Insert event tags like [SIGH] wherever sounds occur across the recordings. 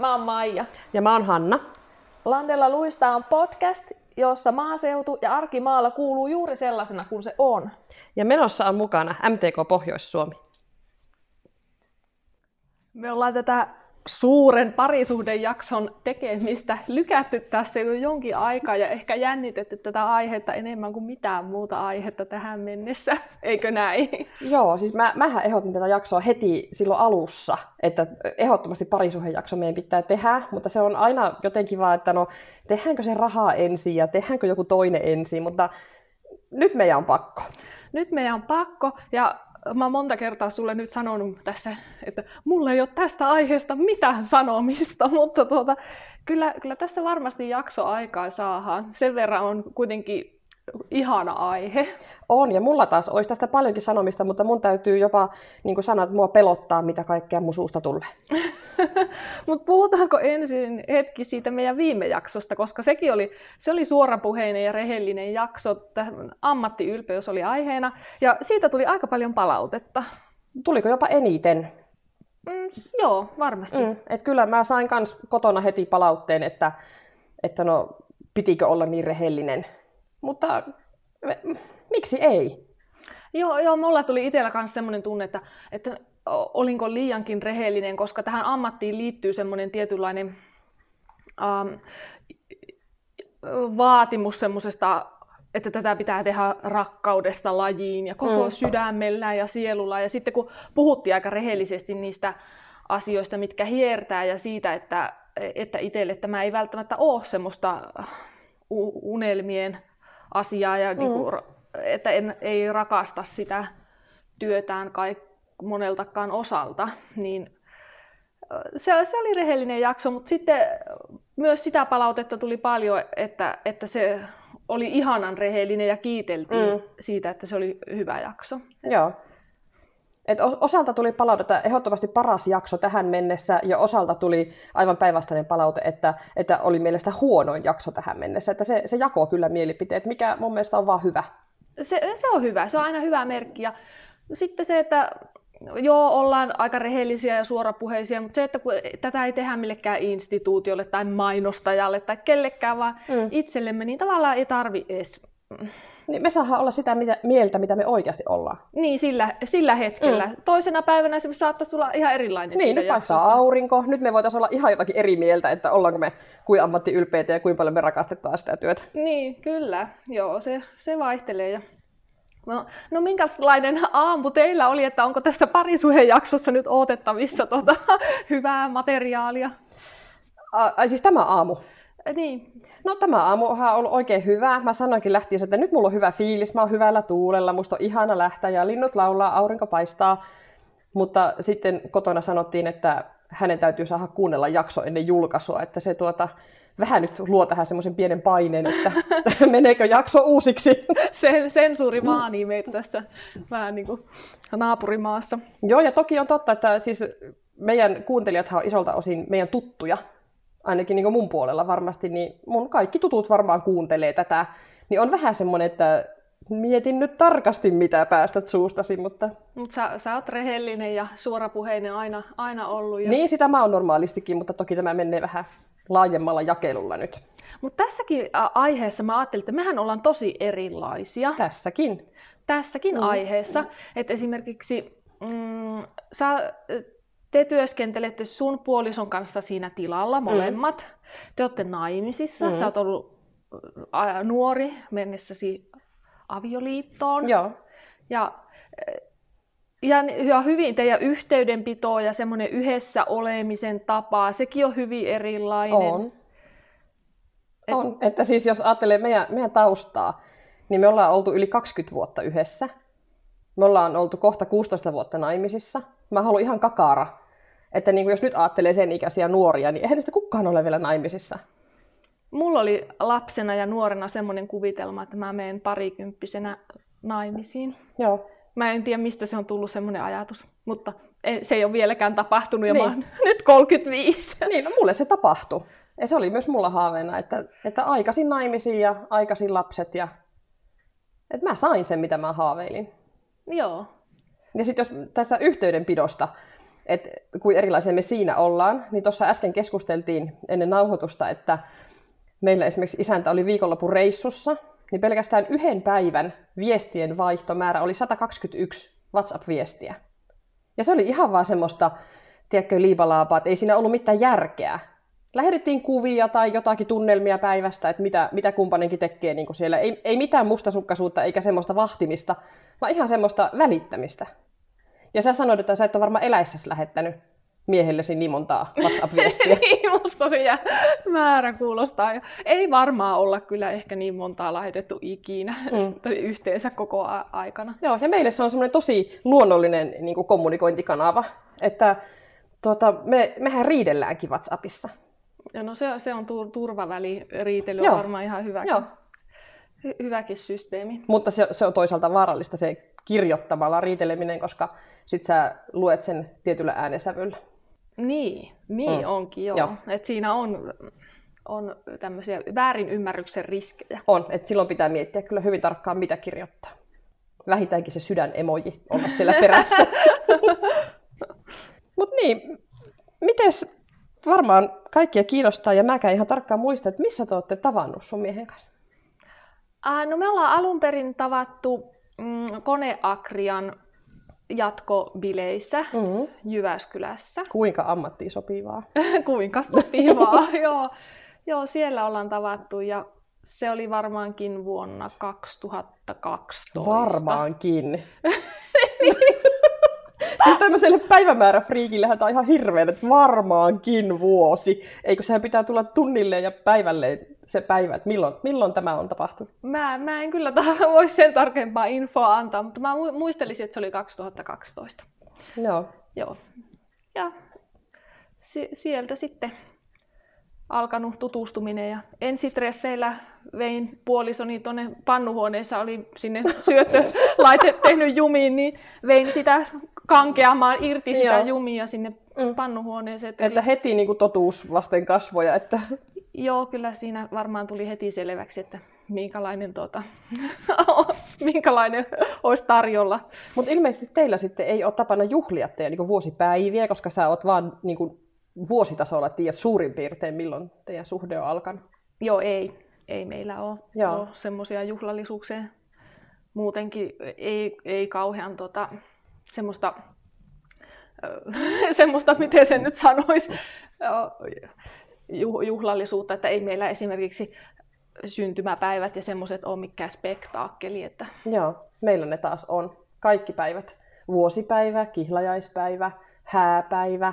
Mä oon Maija. Ja mä oon Hanna. Landella luista on podcast, jossa maaseutu ja arkimaalla kuuluu juuri sellaisena kuin se on. Ja menossa on mukana MTK Pohjois-Suomi. Me ollaan tätä suuren parisuhdejakson tekemistä lykätty tässä jo jonkin aikaa ja ehkä jännitetty tätä aihetta enemmän kuin mitään muuta aihetta tähän mennessä, eikö näin? Joo, siis mä, mähän ehdotin tätä jaksoa heti silloin alussa, että ehdottomasti parisuhdejakso meidän pitää tehdä, mutta se on aina jotenkin vaan, että no tehdäänkö se rahaa ensin ja tehdäänkö joku toinen ensin, mutta nyt meidän on pakko. Nyt meidän on pakko ja mä oon monta kertaa sulle nyt sanonut tässä, että mulla ei ole tästä aiheesta mitään sanomista, [LAUGHS] mutta tuota, kyllä, kyllä tässä varmasti jakso aikaa saadaan. Sen verran on kuitenkin ihana aihe. On, ja mulla taas olisi tästä paljonkin sanomista, mutta mun täytyy jopa niin kuin sanoa, että mua pelottaa, mitä kaikkea mun suusta tulee. [LAUGHS] mutta puhutaanko ensin hetki siitä meidän viime jaksosta, koska sekin oli, se oli suorapuheinen ja rehellinen jakso. Ammattiylpeys oli aiheena, ja siitä tuli aika paljon palautetta. Tuliko jopa eniten? Mm, joo, varmasti. Mm, et kyllä mä sain kans kotona heti palautteen, että, että no, pitikö olla niin rehellinen mutta miksi ei? Joo, joo mulla tuli itsellä myös sellainen tunne, että, että olinko liiankin rehellinen, koska tähän ammattiin liittyy semmoinen tietynlainen ähm, vaatimus semmoisesta, että tätä pitää tehdä rakkaudesta lajiin ja koko mm. sydämellä ja sielulla. Ja sitten kun puhuttiin aika rehellisesti niistä asioista, mitkä hiertää ja siitä, että, että itselle tämä ei välttämättä ole semmoista unelmien asiaa ja mm. niin kuin, että en, ei rakasta sitä työtään kaik, moneltakaan osalta, niin se, se oli rehellinen jakso, mutta sitten myös sitä palautetta tuli paljon, että, että se oli ihanan rehellinen ja kiiteltiin mm. siitä, että se oli hyvä jakso. Joo. Et osalta tuli palautetta ehdottomasti paras jakso tähän mennessä, ja osalta tuli aivan päinvastainen palaute, että, että oli mielestä huonoin jakso tähän mennessä. Että se, se jakoo kyllä mielipiteet, mikä mun mielestä on vaan hyvä. Se, se on hyvä, se on aina hyvä merkki. Ja sitten se, että joo, ollaan aika rehellisiä ja suorapuheisia, mutta se, että kun tätä ei tehdä millekään instituutiolle tai mainostajalle tai kellekään, vaan mm. itsellemme, niin tavallaan ei tarvi edes niin me saadaan olla sitä mitä, mieltä, mitä me oikeasti ollaan. Niin, sillä, sillä hetkellä. Mm. Toisena päivänä se saattaisi olla ihan erilainen Niin, nyt paistaa aurinko. Nyt me voitaisiin olla ihan jotakin eri mieltä, että ollaanko me kuin ammattiylpeitä ja kuinka paljon me rakastetaan sitä työtä. Niin, kyllä. Joo, se, se vaihtelee. Ja... No, no minkälainen aamu teillä oli, että onko tässä parisuhejaksossa nyt odotettavissa tota, [LAUGHS] hyvää materiaalia? Ai siis tämä aamu? Niin. No tämä aamu on ollut oikein hyvä. Mä sanoinkin lähtiessä, että nyt mulla on hyvä fiilis, mä oon hyvällä tuulella, musta on ihana lähteä ja linnut laulaa, aurinko paistaa. Mutta sitten kotona sanottiin, että hänen täytyy saada kuunnella jakso ennen julkaisua, että se tuota, vähän nyt luo tähän semmoisen pienen paineen, että [LAUGHS] [LAUGHS] meneekö jakso uusiksi. [LAUGHS] Sen, sensuuri vaanii meitä tässä vähän niin kuin naapurimaassa. Joo, ja toki on totta, että siis meidän kuuntelijathan on isolta osin meidän tuttuja, ainakin niin mun puolella varmasti, niin mun kaikki tutut varmaan kuuntelee tätä, niin on vähän semmoinen, että mietin nyt tarkasti, mitä päästät suustasi, mutta... Mutta sä, sä oot rehellinen ja suorapuheinen aina, aina ollut. Ja... Niin, sitä mä oon normaalistikin, mutta toki tämä menee vähän laajemmalla jakelulla nyt. Mutta tässäkin aiheessa mä ajattelin, että mehän ollaan tosi erilaisia. Tässäkin. Tässäkin mm. aiheessa. Että esimerkiksi mm, sä te työskentelette sun puolison kanssa siinä tilalla molemmat. Mm. Te olette naimisissa. Mm. Sä oot ollut nuori mennessäsi avioliittoon. Joo. Ja, ja, ja hyvin teidän yhteydenpito ja semmoinen yhdessä olemisen tapa, sekin on hyvin erilainen. On. Et... on. Että siis jos ajattelee meidän, meidän taustaa, niin me ollaan oltu yli 20 vuotta yhdessä. Me ollaan oltu kohta 16 vuotta naimisissa. Mä haluan ihan kakara että niin kuin jos nyt ajattelee sen ikäisiä nuoria, niin eihän niistä kukaan ole vielä naimisissa. Mulla oli lapsena ja nuorena semmoinen kuvitelma, että mä menen parikymppisenä naimisiin. Joo. Mä en tiedä, mistä se on tullut semmoinen ajatus, mutta se ei ole vieläkään tapahtunut ja niin. mä oon [LAUGHS] nyt 35. Niin, no mulle se tapahtui. Ja se oli myös mulla haaveena, että, että aikaisin naimisiin ja aikaisin lapset ja että mä sain sen, mitä mä haaveilin. Joo. Ja sitten jos tästä yhteydenpidosta, että kuin erilaisia me siinä ollaan, niin tuossa äsken keskusteltiin ennen nauhoitusta, että meillä esimerkiksi isäntä oli viikonlopun reissussa, niin pelkästään yhden päivän viestien vaihtomäärä oli 121 WhatsApp-viestiä. Ja se oli ihan vaan semmoista, tiedätkö, liipalaapaa, että ei siinä ollut mitään järkeä. Lähetettiin kuvia tai jotakin tunnelmia päivästä, että mitä, mitä kumppanenkin tekee niin siellä. Ei, ei mitään mustasukkaisuutta eikä semmoista vahtimista, vaan ihan semmoista välittämistä. Ja sä sanoit, että sä et ole varmaan eläissäsi lähettänyt miehellesi niin montaa WhatsApp-viestiä. [LAUGHS] niin, musta tosiaan määrä kuulostaa. Ei varmaan olla kyllä ehkä niin montaa lähetetty ikinä mm. [LAUGHS] yhteensä koko a- aikana. Joo, ja meille se on semmoinen tosi luonnollinen niin kuin kommunikointikanava, että tuota, me, mehän riidelläänkin WhatsAppissa. Ja no se, se on tur- turvaväli, riitely on varmaan ihan hyvä. Joo. Hy- hyväkin systeemi. Mutta se, se on toisaalta vaarallista se kirjoittamalla riiteleminen, koska sit sä luet sen tietyllä äänensävyllä. Niin, niin mm. onkin joo. joo. Et siinä on, on tämmöisiä väärin ymmärryksen riskejä. On, että silloin pitää miettiä kyllä hyvin tarkkaan, mitä kirjoittaa. Vähintäänkin se sydän emoji olla siellä perässä. [LAUGHS] Mutta niin, mites varmaan kaikkia kiinnostaa, ja mäkään ihan tarkkaan muista, että missä te olette tavannut sun miehen kanssa? Äh, no me ollaan alun perin tavattu mm, Koneakrian jatkobileissä mm-hmm. Jyväskylässä. Kuinka ammattiin sopivaa? [LAUGHS] Kuinka sopivaa, [LAUGHS] joo. Joo, siellä ollaan tavattu ja se oli varmaankin vuonna 2012. Varmaankin. [LAUGHS] siis tämmöiselle päivämääräfriikillehän tämä on ihan hirveän, että varmaankin vuosi. Eikö sehän pitää tulla tunnille ja päivälle se päivä, että milloin, milloin tämä on tapahtunut? Mä, mä en kyllä ta- [LAUGHS] voi sen tarkempaa infoa antaa, mutta mä muistelisin, että se oli 2012. Joo. Joo. Ja si- sieltä sitten alkanut tutustuminen ja ensitreffeillä vein puolisoni tuonne pannuhuoneessa, oli sinne [LAUGHS] syöttölaite tehnyt jumiin, niin vein sitä kankeamaan irti sitä Joo. jumia sinne mm. pannuhuoneeseen. Että, että heti niin kuin totuus vasten kasvoja. Että... Joo, kyllä siinä varmaan tuli heti selväksi, että minkälainen, tuota, [LAUGHS] minkälainen olisi tarjolla. Mutta ilmeisesti teillä sitten ei ole tapana juhlia teidän niin vuosipäiviä, koska sä oot vaan niin kuin vuositasolla tiedät suurin piirtein, milloin teidän suhde on alkanut. Joo, ei. Ei meillä ole, ole semmoisia juhlallisuuksia. Muutenkin ei, ei kauhean tota, semmoista, [LAUGHS] semmoista, miten sen nyt sanoisi, juhlallisuutta, että ei meillä esimerkiksi syntymäpäivät ja semmoiset ole mikään spektaakkeli. Että... Joo, meillä ne taas on. Kaikki päivät. Vuosipäivä, kihlajaispäivä, hääpäivä.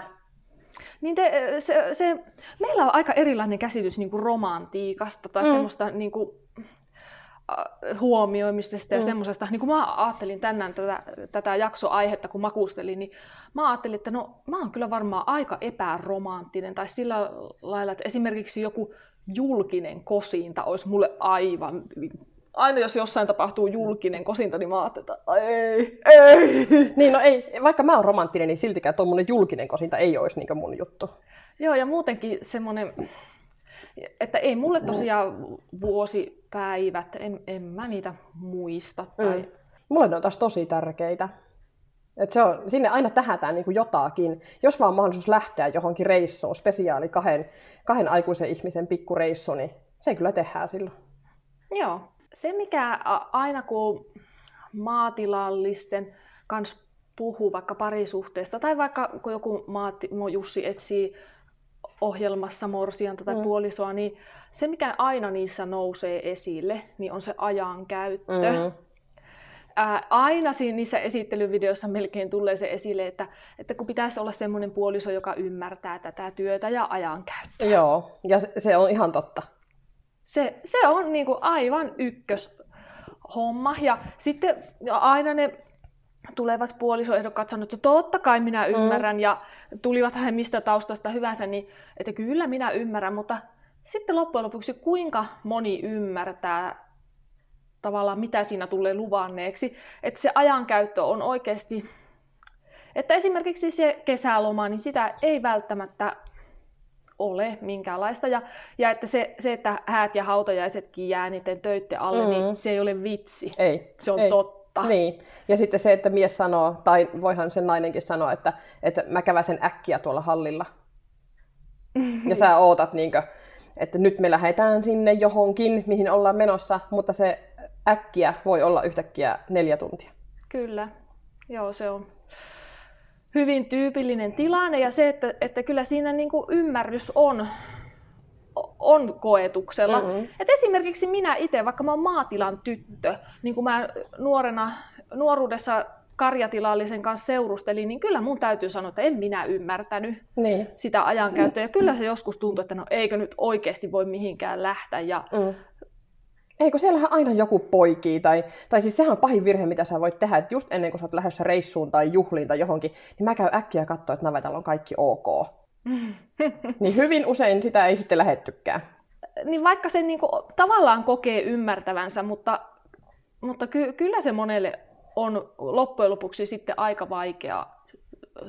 Niin te, se, se, meillä on aika erilainen käsitys niin kuin romantiikasta tai mm. semmoista niin kuin, huomioimisesta ja mm. semmoisesta, niin kuin mä ajattelin tänään tätä, tätä jaksoaihetta, kun makustelin, niin mä ajattelin, että no mä oon kyllä varmaan aika epäromanttinen, tai sillä lailla, että esimerkiksi joku julkinen kosinta olisi mulle aivan aina jos jossain tapahtuu julkinen kosinta, niin mä ajattelen, että ei, ei. Niin, no ei, vaikka mä oon romanttinen, niin siltikään tuommoinen julkinen kosinta ei olisi niin mun juttu. Joo, ja muutenkin semmoinen, että ei mulle tosiaan vuosipäivät, en, en mä niitä muista. Tai... Mm. Mulle ne on taas tosi tärkeitä. Et se on, sinne aina tähätään niin jotakin. Jos vaan on mahdollisuus lähteä johonkin reissuun, spesiaali kahden, kahden aikuisen ihmisen pikkureissu, niin se kyllä tehdään silloin. Joo. Se, mikä aina kun maatilallisten kanssa puhuu vaikka parisuhteesta, tai vaikka kun joku maati, Jussi etsii ohjelmassa morsianta tai mm. puolisoa, niin se mikä aina niissä nousee esille, niin on se ajankäyttö. Mm. Ää, aina siinä, niissä esittelyvideoissa melkein tulee se esille, että, että kun pitäisi olla semmoinen puoliso, joka ymmärtää tätä työtä ja ajankäyttöä. Joo, ja se, se on ihan totta. Se, se on niinku aivan ykköshomma. Ja sitten aina ne tulevat puolisoehdokkaat sanoivat, että totta kai minä mm. ymmärrän, mm. ja tulivat he mistä taustasta hyvänsä, niin että kyllä minä ymmärrän, mutta sitten loppujen lopuksi kuinka moni ymmärtää tavallaan, mitä siinä tulee luvanneeksi, että se ajankäyttö on oikeasti, että esimerkiksi se kesäloma, niin sitä ei välttämättä ole minkäänlaista. Ja, ja että se, se, että häät ja hautajaisetkin jää niiden töiden alle, niin mm. niin se ei ole vitsi. Ei. Se on ei. totta. Totta. Niin. Ja sitten se, että mies sanoo, tai voihan sen nainenkin sanoa, että, että mä käväsen äkkiä tuolla hallilla. Ja sä [LAUGHS] ootat, niin kuin, että nyt me lähdetään sinne johonkin, mihin ollaan menossa, mutta se äkkiä voi olla yhtäkkiä neljä tuntia. Kyllä, joo se on hyvin tyypillinen tilanne ja se, että, että kyllä siinä niin kuin ymmärrys on, on koetuksella. Mm-hmm. Et esimerkiksi minä itse, vaikka mä oon maatilan tyttö, niin kuin mä nuorena, nuoruudessa karjatilallisen kanssa seurustelin, niin kyllä mun täytyy sanoa, että en minä ymmärtänyt niin. sitä ajankäyttöä. Ja kyllä se joskus tuntuu, että no eikö nyt oikeasti voi mihinkään lähteä. Ja mm. Eikö siellähän aina joku poikii, tai, tai siis sehän on pahin virhe, mitä sä voit tehdä, että just ennen kuin sä oot lähdössä reissuun tai juhliin tai johonkin, niin mä käyn äkkiä katsoa, että navetalla on kaikki ok. [LAUGHS] niin hyvin usein sitä ei sitten lähettykään. Niin vaikka se niinku, tavallaan kokee ymmärtävänsä, mutta, mutta ky, kyllä se monelle on loppujen lopuksi sitten aika vaikea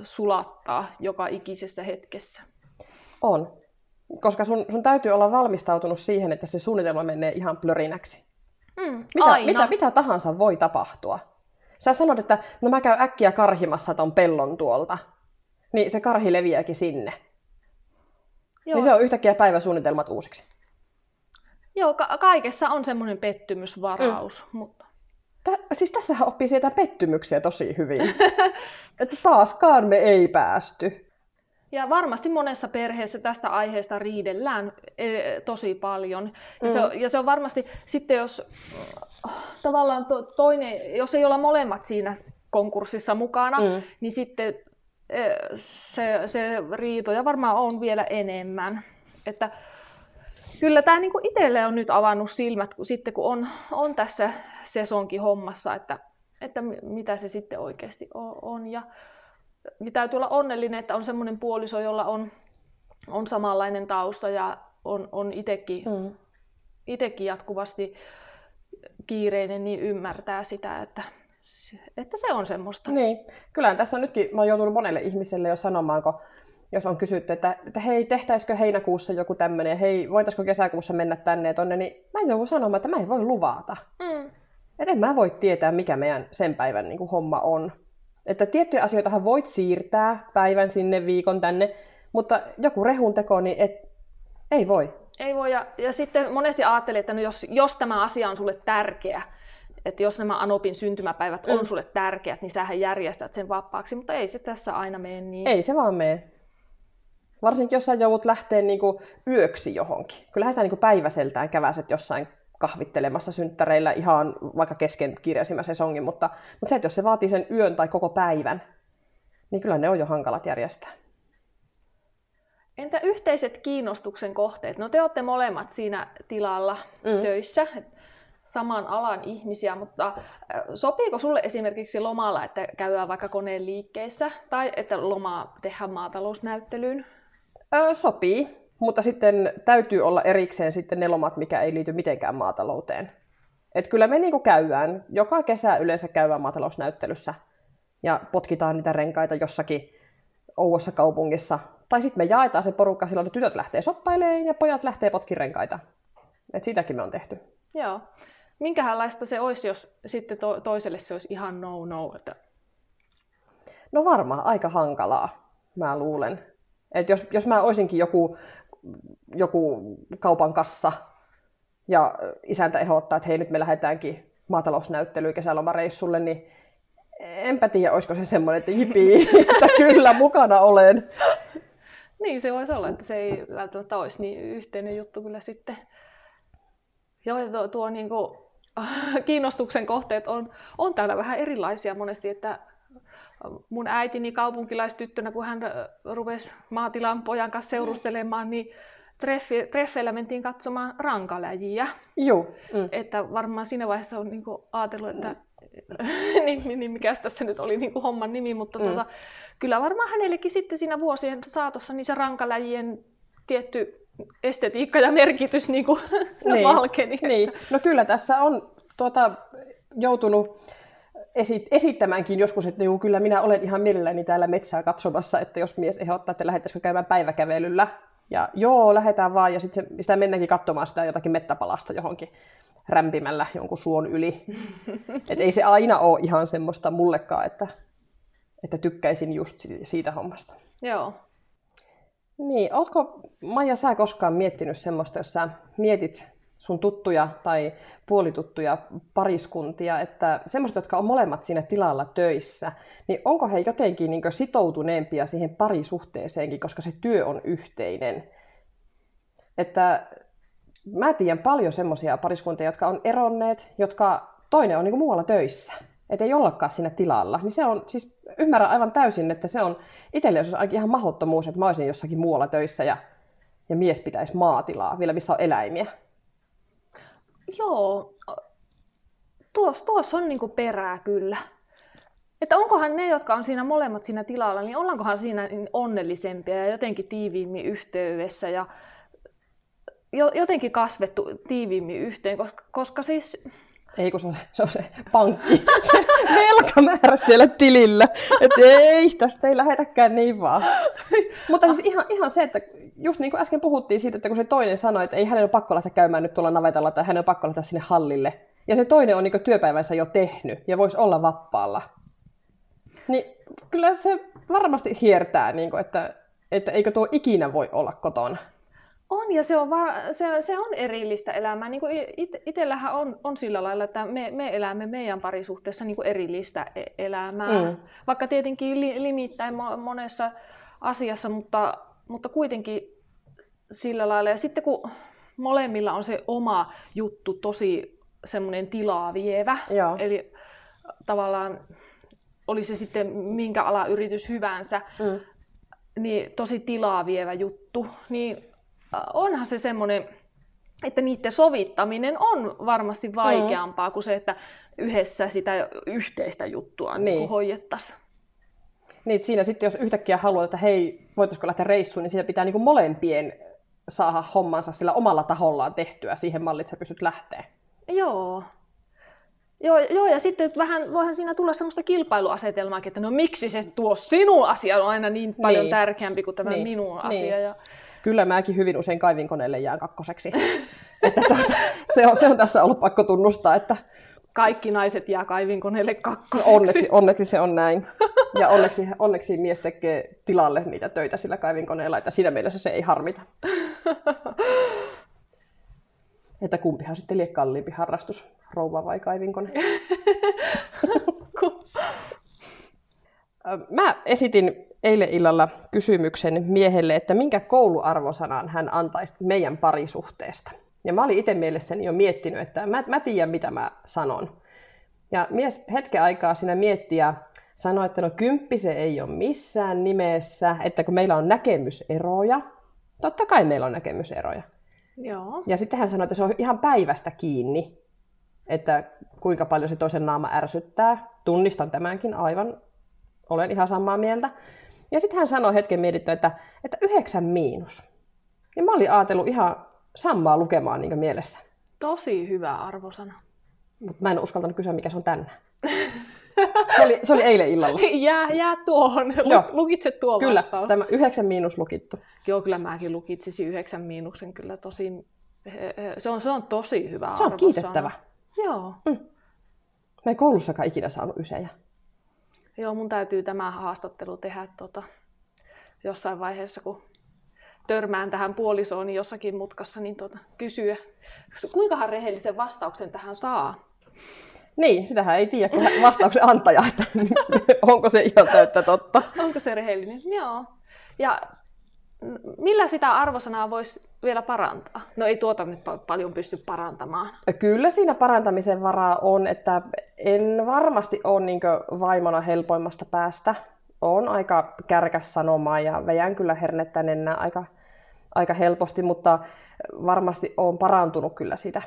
sulattaa joka ikisessä hetkessä. On. Koska sun, sun täytyy olla valmistautunut siihen, että se suunnitelma menee ihan plörinäksi. Mm, mitä, mitä, mitä tahansa voi tapahtua. Sä sanot, että no mä käyn äkkiä karhimassa ton pellon tuolta. Niin se karhi leviääkin sinne. Joo. Niin se on yhtäkkiä päiväsuunnitelmat uusiksi. Joo, ka- kaikessa on semmoinen pettymysvaraus. Mm. Mutta... Tä, siis tässähän oppii sieltä pettymyksiä tosi hyvin. [LAUGHS] että taaskaan me ei päästy. Ja varmasti monessa perheessä tästä aiheesta riidellään e, tosi paljon. Ja, mm. se, on, ja se on varmasti sitten, jos tavallaan to, toinen, jos ei olla molemmat siinä konkurssissa mukana, mm. niin sitten se, se riitoja varmaan on vielä enemmän. Että kyllä tämä niinku itselle on nyt avannut silmät, kun, sitten kun on, on tässä sesonkin hommassa, että, että mitä se sitten oikeasti on. Ja, niin täytyy olla onnellinen, että on semmoinen puoliso, jolla on, on samanlainen tausta ja on, on itsekin, mm. itekin jatkuvasti kiireinen, niin ymmärtää sitä, että, että se on semmoista. Niin, kyllä tässä on nytkin, mä oon joutunut monelle ihmiselle jo sanomaan, kun jos on kysytty, että, että hei, tehtäisikö heinäkuussa joku tämmöinen, hei, voitaisiko kesäkuussa mennä tänne ja tonne, niin mä joudun sanomaan, että mä en voi luvata. Mm. Että en mä voi tietää, mikä meidän sen päivän niin kuin, homma on. Että tiettyjä asioita voit siirtää päivän sinne, viikon tänne, mutta joku rehun teko, niin et, ei voi. Ei voi, ja, ja sitten monesti ajattelee, että no jos, jos tämä asia on sulle tärkeä, että jos nämä Anopin syntymäpäivät on mm. sulle tärkeät, niin sähän järjestät sen vapaaksi, mutta ei se tässä aina mene niin. Ei se vaan mene. Varsinkin jos sä joudut lähteä niinku yöksi johonkin. Kyllähän sä niinku päiväseltään käväset jossain kahvittelemassa synttäreillä ihan vaikka kesken kirjaisimman sesongin, mutta, mutta se, että jos se vaatii sen yön tai koko päivän, niin kyllä ne on jo hankalat järjestää. Entä yhteiset kiinnostuksen kohteet? No te olette molemmat siinä tilalla mm. töissä, saman alan ihmisiä, mutta äh, sopiiko sulle esimerkiksi lomalla, että käydään vaikka koneen liikkeissä tai että lomaa tehdään maatalousnäyttelyyn? Öö, sopii. Mutta sitten täytyy olla erikseen sitten ne lomat, mikä ei liity mitenkään maatalouteen. Et kyllä me niinku käydään. Joka kesä yleensä käydään maatalousnäyttelyssä ja potkitaan niitä renkaita jossakin ouossa kaupungissa. Tai sitten me jaetaan se porukka silloin, että tytöt lähtee soppailemaan ja pojat lähtee potkirenkaita. Et sitäkin me on tehty. Joo. Minkälaista se olisi, jos sitten to- toiselle se olisi ihan no-no? Että... No varmaan aika hankalaa, mä luulen. Et jos, jos mä olisinkin joku joku kaupan kassa ja isäntä ehdottaa, että hei nyt me lähdetäänkin maatalousnäyttelyyn kesälomareissulle, niin enpä tiedä, olisiko se semmoinen, että jipii, [LAUGHS] että kyllä mukana olen. Niin, se voisi olla, että se ei välttämättä olisi niin yhteinen juttu kyllä sitten. Joo, tuo, tuo niin kuin, [LAUGHS] kiinnostuksen kohteet on, on täällä vähän erilaisia monesti, että mun äitini kaupunkilaistyttönä, kun hän rupesi maatilan pojan kanssa seurustelemaan, niin treffi, treffeillä mentiin katsomaan rankaläjiä. Joo. Mm. Että varmaan siinä vaiheessa on niinku ajatellut, että [LAUGHS] niin, niin mikä tässä nyt oli niinku homman nimi, mutta mm. tota, kyllä varmaan hänellekin sitten siinä vuosien saatossa niin se rankaläjien tietty estetiikka ja merkitys niinku [LAUGHS] niin, valkeni. Niin. No kyllä tässä on tuota, joutunut esit- esittämäänkin joskus, että juu, kyllä minä olen ihan mielelläni täällä metsää katsomassa, että jos mies ehdottaa, että lähettäisikö käymään päiväkävelyllä. Ja joo, lähdetään vaan, ja sitten sitä mennäänkin katsomaan sitä jotakin mettäpalasta johonkin rämpimällä jonkun suon yli. [LAUGHS] Et ei se aina ole ihan semmoista mullekaan, että, että tykkäisin just siitä hommasta. Joo. Niin, ootko Maija sä koskaan miettinyt semmoista, jos sä mietit sun tuttuja tai puolituttuja pariskuntia, että semmoiset, jotka on molemmat siinä tilalla töissä, niin onko he jotenkin niin sitoutuneempia siihen parisuhteeseenkin, koska se työ on yhteinen? Että mä tiedän paljon semmoisia pariskuntia, jotka on eronneet, jotka toinen on niin muualla töissä, että ei ollakaan siinä tilalla. Niin se on, siis ymmärrän aivan täysin, että se on itselle on ihan mahdottomuus, että mä olisin jossakin muualla töissä ja, ja mies pitäisi maatilaa, vielä missä on eläimiä. Joo, tuossa tuos on niinku perää kyllä. Että onkohan ne, jotka on siinä molemmat siinä tilalla, niin ollaankohan siinä onnellisempia ja jotenkin tiiviimmin yhteydessä ja jotenkin kasvettu tiiviimmin yhteen, koska, koska siis... Ei kun se on se, on se pankki, [LAUGHS] se velkamäärä siellä tilillä. Että ei, tästä ei lähetäkään niin vaan. Mutta siis ihan, ihan se, että just niin kuin äsken puhuttiin siitä, että kun se toinen sanoi, että ei hänen ole pakko lähteä käymään nyt tuolla navetalla tai hänen on pakko lähteä sinne hallille. Ja se toinen on niin työpäivänsä jo tehnyt ja voisi olla vapaalla. Niin kyllä se varmasti hiertää, niin kuin, että, että eikö tuo ikinä voi olla kotona. On, ja se on, va- se, se on erillistä elämää. Niin it, itsellähän on, on sillä lailla, että me, me elämme meidän parisuhteessa niin kuin erillistä e-, elämää. Mm. Vaikka tietenkin li, limittäin monessa asiassa, mutta, mutta kuitenkin sillä lailla. Ja sitten kun molemmilla on se oma juttu tosi semmoinen tilaa vievä, Joo. eli tavallaan oli se sitten minkä alayritys hyvänsä, mm. niin tosi tilaa vievä juttu, niin onhan se semmoinen, että niiden sovittaminen on varmasti vaikeampaa mm. kuin se, että yhdessä sitä yhteistä juttua niin. Niin hoidettaisiin. Niin, siinä sitten jos yhtäkkiä haluat, että hei, voitaisiko lähteä reissuun, niin siinä pitää niin kuin molempien saada hommansa sillä omalla tahollaan tehtyä siihen malliin, että sä pystyt lähteä. Joo. Joo, joo, ja sitten vähän voihan siinä tulla sellaista kilpailuasetelmaa, että no miksi se tuo sinun asia on aina niin paljon niin. tärkeämpi kuin tämä niin. minun asia. Niin. Ja kyllä mäkin hyvin usein kaivinkoneelle jään kakkoseksi. [LAUGHS] että tuota, se, on, se on tässä ollut pakko tunnustaa, että kaikki naiset jää kaivinkoneelle kakkoseksi. Onneksi, [LAUGHS] onneksi se on näin. Ja onneksi, onneksi mies tekee tilalle niitä töitä sillä kaivinkoneella, että siinä mielessä se ei harmita. [LAUGHS] Että kumpihan sitten lie kalliimpi harrastus, rouva vai kaivinkone? Mä esitin eilen illalla kysymyksen miehelle, että minkä kouluarvosanan hän antaisi meidän parisuhteesta. Ja mä olin itse mielessäni jo miettinyt, että mä, mä tiedän mitä mä sanon. Ja mies hetken aikaa siinä mietti ja sanoi, että no kymppi se ei ole missään nimessä, että kun meillä on näkemyseroja, totta kai meillä on näkemyseroja. Joo. Ja sitten hän sanoi, että se on ihan päivästä kiinni, että kuinka paljon se toisen naama ärsyttää. Tunnistan tämänkin aivan, olen ihan samaa mieltä. Ja sitten hän sanoi hetken mietittyä, että, että yhdeksän miinus. Ja mä olin ajatellut ihan samaa lukemaan niin mielessä. Tosi hyvä arvosana. Mutta mä en uskaltanut kysyä, mikä se on tänään. [LAUGHS] Se oli, se oli eilen illalla. [LAUGHS] Jää, jää tuohon. Joo. Lukitse tuo Kyllä, vastaus. tämä yhdeksän miinus lukittu. Joo, kyllä mäkin lukitsisin yhdeksän miinuksen kyllä tosi... Se on, se on tosi hyvä Se on arvosana. kiitettävä. Joo. Mm. Mä en koulussakaan ikinä saanut ysejä. Joo, mun täytyy tämä haastattelu tehdä tota, jossain vaiheessa, kun törmään tähän puolisoon jossakin mutkassa, niin tota, kysyä, kuinkahan rehellisen vastauksen tähän saa. Niin, sitähän ei tiedä, kun vastauksen antaja, että [LAUGHS] onko se ihan täyttä totta. Onko se rehellinen? Joo. Ja millä sitä arvosanaa voisi vielä parantaa? No ei tuota nyt paljon pysty parantamaan. Kyllä siinä parantamisen varaa on, että en varmasti ole niin vaimona helpoimmasta päästä. On aika kärkäs sanomaan ja vejän kyllä hernettä aika, aika helposti, mutta varmasti on parantunut kyllä siitä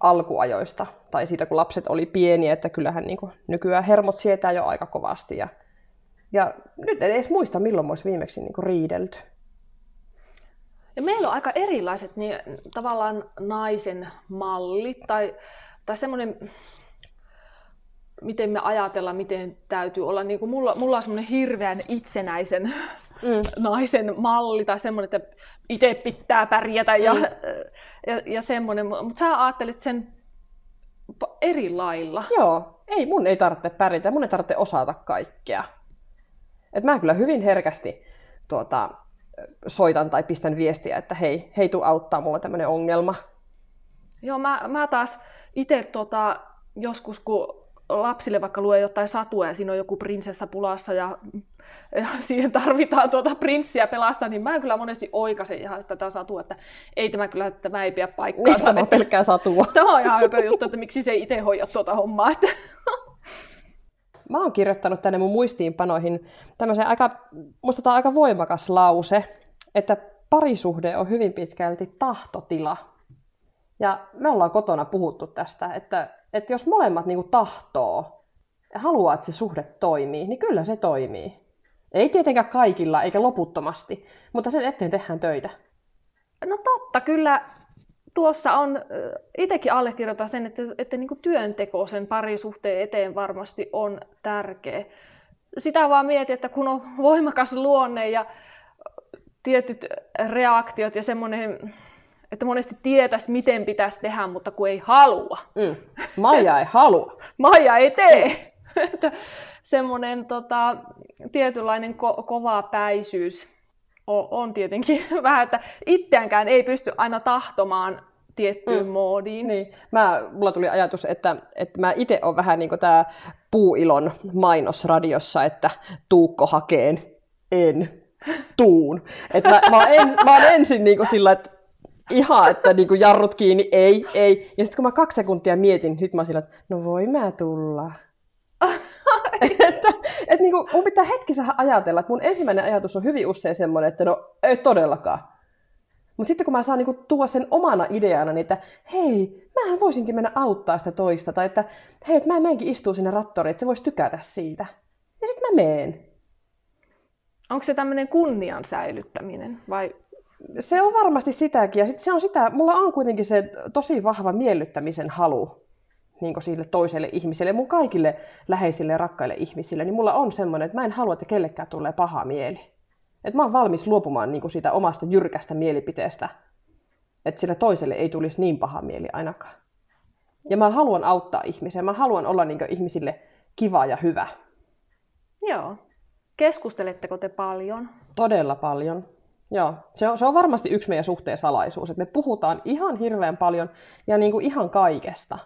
alkuajoista tai siitä, kun lapset oli pieniä, että kyllähän niin nykyään hermot sietää jo aika kovasti. Ja, ja nyt en edes muista, milloin olisi viimeksi niin riidelty. Ja meillä on aika erilaiset niin, tavallaan naisen mallit tai, tai semmoinen, miten me ajatellaan, miten täytyy olla. Niin kuin mulla, mulla on semmoinen hirveän itsenäisen mm. [LAUGHS] naisen malli tai semmoinen, että itse pitää pärjätä ja, mm. [LAUGHS] ja, ja semmoinen. Mutta sä ajattelet sen eri lailla. Joo, ei, mun ei tarvitse pärjätä, mun ei tarvitse osata kaikkea. Et mä kyllä hyvin herkästi tuota, soitan tai pistän viestiä, että hei, hei tuu auttaa, mulla on tämmöinen ongelma. Joo, mä, mä taas itse tota, joskus, kun lapsille vaikka lue jotain satua ja siinä on joku prinsessa pulassa ja, ja siihen tarvitaan tuota prinssiä pelastaa, niin mä kyllä monesti oikasen ihan tätä satua, että ei tämä kyllä, että tämä ei pidä paikkaa. Niin, tämä on pelkkää satua. [LAUGHS] Tämä on ihan hyvä juttu, että miksi se ei itse hoida tuota hommaa. Että... Mä oon kirjoittanut tänne mun muistiinpanoihin tämmöisen aika, musta tämä aika voimakas lause, että parisuhde on hyvin pitkälti tahtotila. Ja me ollaan kotona puhuttu tästä, että, että jos molemmat niin tahtoo ja haluaa, että se suhde toimii, niin kyllä se toimii. Ei tietenkään kaikilla, eikä loputtomasti, mutta sen eteen tehdään töitä. No totta, kyllä tuossa on, itsekin allekirjoitan sen, että, että niin työnteko sen parisuhteen eteen varmasti on tärkeä. Sitä vaan mietin, että kun on voimakas luonne ja tietyt reaktiot ja semmoinen, että monesti tietäisi, miten pitäisi tehdä, mutta kun ei halua. Mm. Maija ei halua. [LAUGHS] Maija ei tee. [LAUGHS] semmoinen tota, tietynlainen ko- kova päisyys on, on tietenkin [LAUGHS] vähän, että itseäänkään ei pysty aina tahtomaan tiettyyn mm. moodiin. Niin. Mä, mulla tuli ajatus, että, että mä itse olen vähän niin kuin tämä puuilon mainos radiossa, että Tuukko hakeen, en, tuun. Et mä, mä, en, mä oon ensin niin kuin sillä, että ihan, että niin kuin jarrut kiinni, ei, ei. Ja sitten kun mä kaksi sekuntia mietin, sit mä oon sillä, että no voi mä tulla. [LAUGHS] [LAUGHS] että, et niin kuin, mun pitää hetkessä ajatella, että mun ensimmäinen ajatus on hyvin usein semmoinen, että no ei todellakaan. Mutta sitten kun mä saan niinku tuoda sen omana ideana, niin että hei, mähän voisinkin mennä auttaa sitä toista, tai että hei, että mä menenkin istua sinne rattoriin, että se voisi tykätä siitä. Ja sitten mä meen. Onko se tämmöinen kunnian säilyttäminen vai se on varmasti sitäkin. Ja sit se on sitä, mulla on kuitenkin se tosi vahva miellyttämisen halu niin sille toiselle ihmiselle, mun kaikille läheisille ja rakkaille ihmisille, niin mulla on semmoinen, että mä en halua, että kellekään tulee paha mieli. Että mä oon valmis luopumaan niin siitä omasta jyrkästä mielipiteestä, että sille toiselle ei tulisi niin paha mieli ainakaan. Ja mä haluan auttaa ihmisiä, mä haluan olla niin ihmisille kiva ja hyvä. Joo. Keskusteletteko te paljon? Todella paljon. Joo, se on, se on varmasti yksi meidän suhteen salaisuus, että me puhutaan ihan hirveän paljon ja niin kuin ihan kaikesta.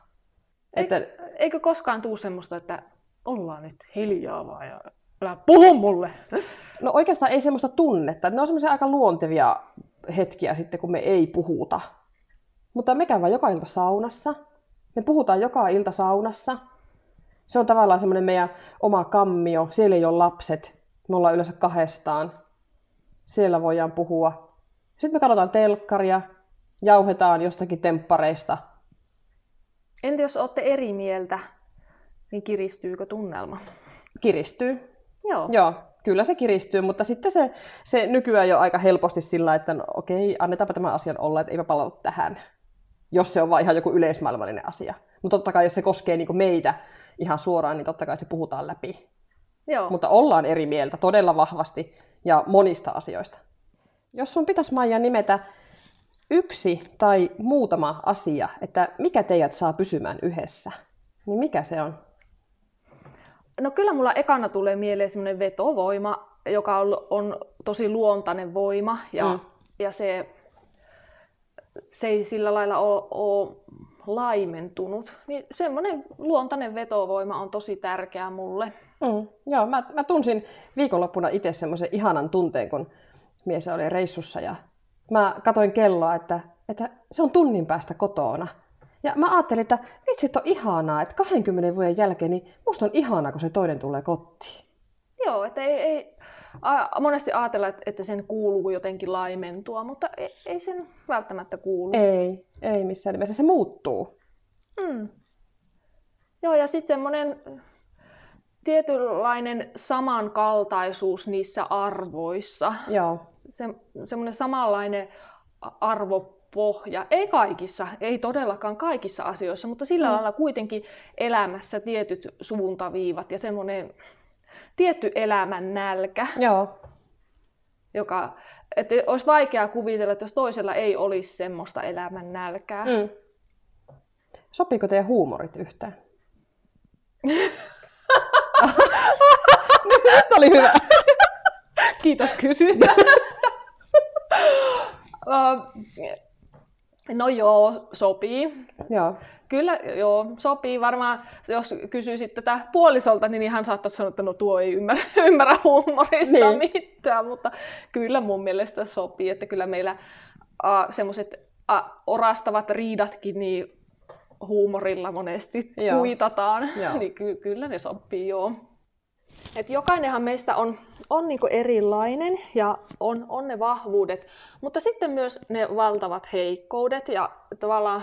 Että... eikö koskaan tule semmoista, että ollaan nyt hiljaa vaan ja älä puhu mulle? [LAUGHS] No oikeastaan ei semmoista tunnetta. Ne on semmoisia aika luontevia hetkiä sitten, kun me ei puhuta. Mutta me käydään joka ilta saunassa. Me puhutaan joka ilta saunassa. Se on tavallaan semmoinen meidän oma kammio. Siellä ei ole lapset. Me ollaan yleensä kahdestaan. Siellä voidaan puhua. Sitten me katsotaan telkkaria, jauhetaan jostakin temppareista. Entä jos olette eri mieltä, niin kiristyykö tunnelma? Kiristyy. Joo. Joo, kyllä se kiristyy, mutta sitten se, se nykyään jo aika helposti sillä, että no, okei, annetaanpa tämän asian olla, että eipä palata tähän, jos se on vain ihan joku yleismaailmallinen asia. Mutta totta kai, jos se koskee niin meitä ihan suoraan, niin totta kai se puhutaan läpi. Joo. Mutta ollaan eri mieltä todella vahvasti ja monista asioista. Jos sun pitäisi Maija nimetä yksi tai muutama asia, että mikä teidät saa pysymään yhdessä, niin mikä se on? No kyllä mulla ekana tulee mieleen semmoinen vetovoima, joka on, on tosi luontainen voima ja, mm. ja se, se ei sillä lailla ole, ole laimentunut. Niin semmoinen luontainen vetovoima on tosi tärkeä mulle. Mm, joo, mä, mä tunsin viikonloppuna itse semmoisen ihanan tunteen, kun mies oli reissussa ja mä katoin kelloa, että, että se on tunnin päästä kotona. Ja mä ajattelin, että vitsit on ihanaa, että 20 vuoden jälkeen, niin musta on ihanaa, kun se toinen tulee kotiin. Joo, että ei, ei a, monesti ajatella, että, sen kuuluu jotenkin laimentua, mutta ei, ei sen välttämättä kuulu. Ei, ei missään nimessä. Se muuttuu. Hmm. Joo, ja sitten semmoinen tietynlainen samankaltaisuus niissä arvoissa. Joo. Se, semmoinen samanlainen arvopohja. Ei kaikissa, ei todellakaan kaikissa asioissa, mutta sillä mm. lailla kuitenkin elämässä tietyt suuntaviivat ja semmoinen tietty elämän nälkä. Joo. Joka, että olisi vaikea kuvitella, että jos toisella ei olisi semmoista elämän nälkää. Mm. Sopiiko teidän huumorit yhtään? [LAUGHS] Nyt oli hyvä. [LAUGHS] Kiitos kysynnästä. [LAUGHS] no joo, sopii. Joo. Kyllä, joo, sopii varmaan. Jos kysyisit tätä puolisolta, niin hän saattaisi sanoa, että no tuo ei ymmärrä, [LAUGHS] ymmärrä huumorista niin. mitään, mutta kyllä mun mielestä sopii, että kyllä meillä semmoiset orastavat riidatkin, niin huumorilla monesti joo. kuitataan, joo. [LAUGHS] niin ky- kyllä ne sopii, joo. Et jokainenhan meistä on, on niinku erilainen ja on, on ne vahvuudet, mutta sitten myös ne valtavat heikkoudet ja tavallaan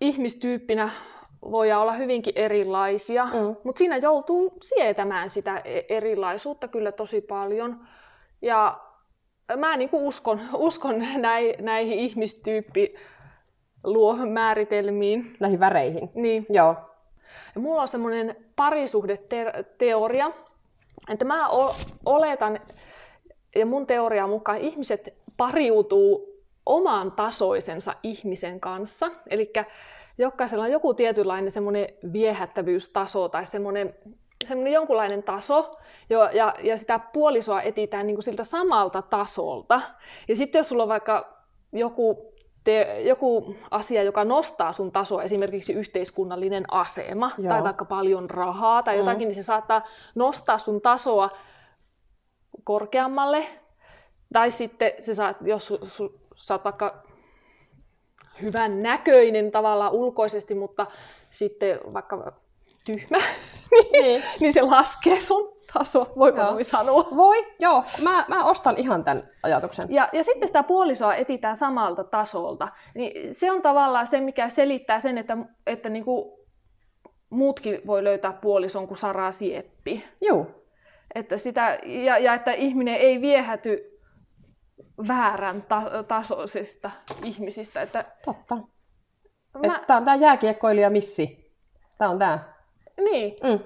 ihmistyyppinä voi olla hyvinkin erilaisia, mm. mutta siinä joutuu sietämään sitä e- erilaisuutta kyllä tosi paljon. Ja mä niin uskon, uskon näihin ihmistyyppi luo määritelmiin. Näihin väreihin? Niin. Joo. Ja mulla on semmoinen parisuhdeteoria, että mä oletan, ja mun teoria mukaan ihmiset pariutuu oman tasoisensa ihmisen kanssa. Eli jokaisella on joku tietynlainen semmoinen viehättävyystaso tai semmoinen, semmoinen jonkunlainen taso, jo, ja, ja sitä puolisoa etitään niin kuin siltä samalta tasolta. Ja sitten jos sulla on vaikka joku te, joku asia, joka nostaa sun tasoa, esimerkiksi yhteiskunnallinen asema Joo. tai vaikka paljon rahaa tai mm. jotakin, niin se saattaa nostaa sun tasoa korkeammalle. Tai sitten se saat, jos su, su, sä oot vaikka hyvän näköinen tavallaan ulkoisesti, mutta sitten vaikka tyhmä, niin, [LAUGHS] niin. se laskee sun taso, voiko noin sanoa? Voi, joo. Mä, mä ostan ihan tämän ajatuksen. Ja, ja sitten sitä puolisoa etitään samalta tasolta. Niin se on tavallaan se, mikä selittää sen, että, että niinku muutkin voi löytää puolison kuin Sara Sieppi. Joo. Että sitä, ja, ja että ihminen ei viehäty väärän ta- tasoisista ihmisistä. Että Totta. Mä... Tämä on tämä jääkiekkoilija missi. Tämä on tämä. Niin. Mm.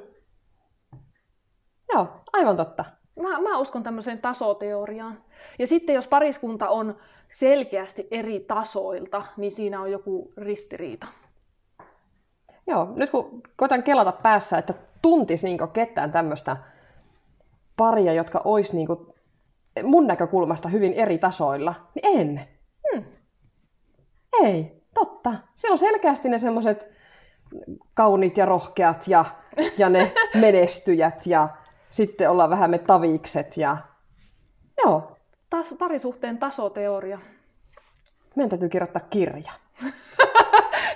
Joo, aivan totta. Mä, mä uskon tämmöiseen tasoteoriaan. Ja sitten jos pariskunta on selkeästi eri tasoilta, niin siinä on joku ristiriita. Joo, nyt kun koitan kelata päässä, että tuntisiinko ketään tämmöistä paria, jotka olisi niin kuin mun näkökulmasta hyvin eri tasoilla, niin en. Hmm. Ei, totta. Siellä on selkeästi ne semmoiset kauniit ja rohkeat ja, ja ne [LAUGHS] menestyjät ja sitten ollaan vähän me tavikset ja joo. Taas parisuhteen tasoteoria. Meidän täytyy kirjoittaa kirja. [LAUGHS]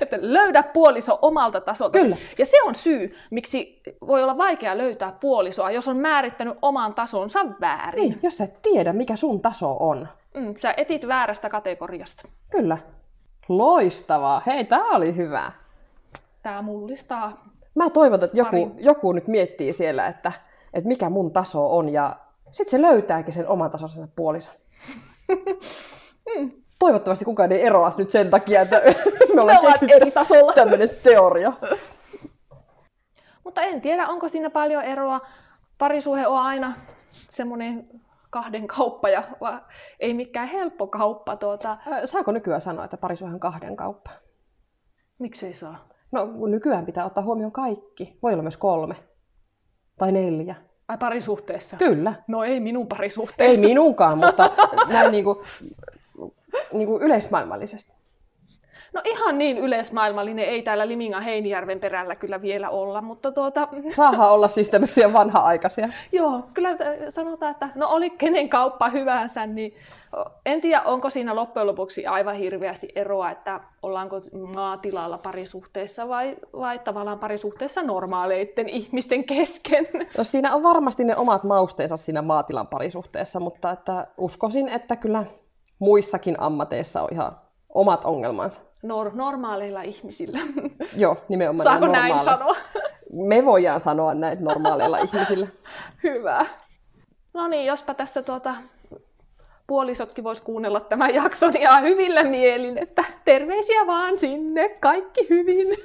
että löydä puoliso omalta tasolta. Kyllä. Ja se on syy, miksi voi olla vaikea löytää puolisoa, jos on määrittänyt oman tasonsa väärin. Niin, jos sä et tiedä, mikä sun taso on. Mm, sä etit väärästä kategoriasta. Kyllä. Loistavaa. Hei, tää oli hyvä. Tää mullistaa. Mä toivon, että joku, joku nyt miettii siellä, että, että mikä mun taso on, ja sitten se löytääkin sen oman tasonsa puolison. [LAUGHS] mm toivottavasti kukaan ei eroa nyt sen takia, että [LAUGHS] me ollaan eri tasolla. tämmöinen teoria. [LAUGHS] Mutta en tiedä, onko siinä paljon eroa. Parisuhe on aina semmoinen kahden kauppa ja ei mikään helppo kauppa. Tuota... Saako nykyään sanoa, että parisuhe on kahden kauppa? Miksei saa? No nykyään pitää ottaa huomioon kaikki. Voi olla myös kolme. Tai neljä. Ai parisuhteessa? Kyllä. No ei minun parisuhteessa. Ei minunkaan, mutta [LAUGHS] näin niin kuin niin kuin yleismaailmallisesti? No ihan niin yleismaailmallinen ei täällä Limingan Heinijärven perällä kyllä vielä olla, mutta tuota... Saahan olla siis tämmöisiä vanha-aikaisia. [LAUGHS] Joo, kyllä sanotaan, että no oli kenen kauppa hyvänsä, niin en tiedä, onko siinä loppujen lopuksi aivan hirveästi eroa, että ollaanko maatilalla parisuhteessa vai, vai tavallaan parisuhteessa normaaleiden ihmisten kesken. [LAUGHS] No siinä on varmasti ne omat mausteensa siinä maatilan parisuhteessa, mutta että uskoisin, että kyllä muissakin ammateissa on ihan omat ongelmansa. Nor- normaaleilla ihmisillä. [LAUGHS] Joo, nimenomaan Saako näin sanoa? Me voidaan sanoa näitä normaaleilla [LAUGHS] ihmisillä. Hyvä. No niin, jospa tässä tuota, puolisotkin vois kuunnella tämän jakson ihan hyvillä mielin, että terveisiä vaan sinne, kaikki hyvin. [LAUGHS]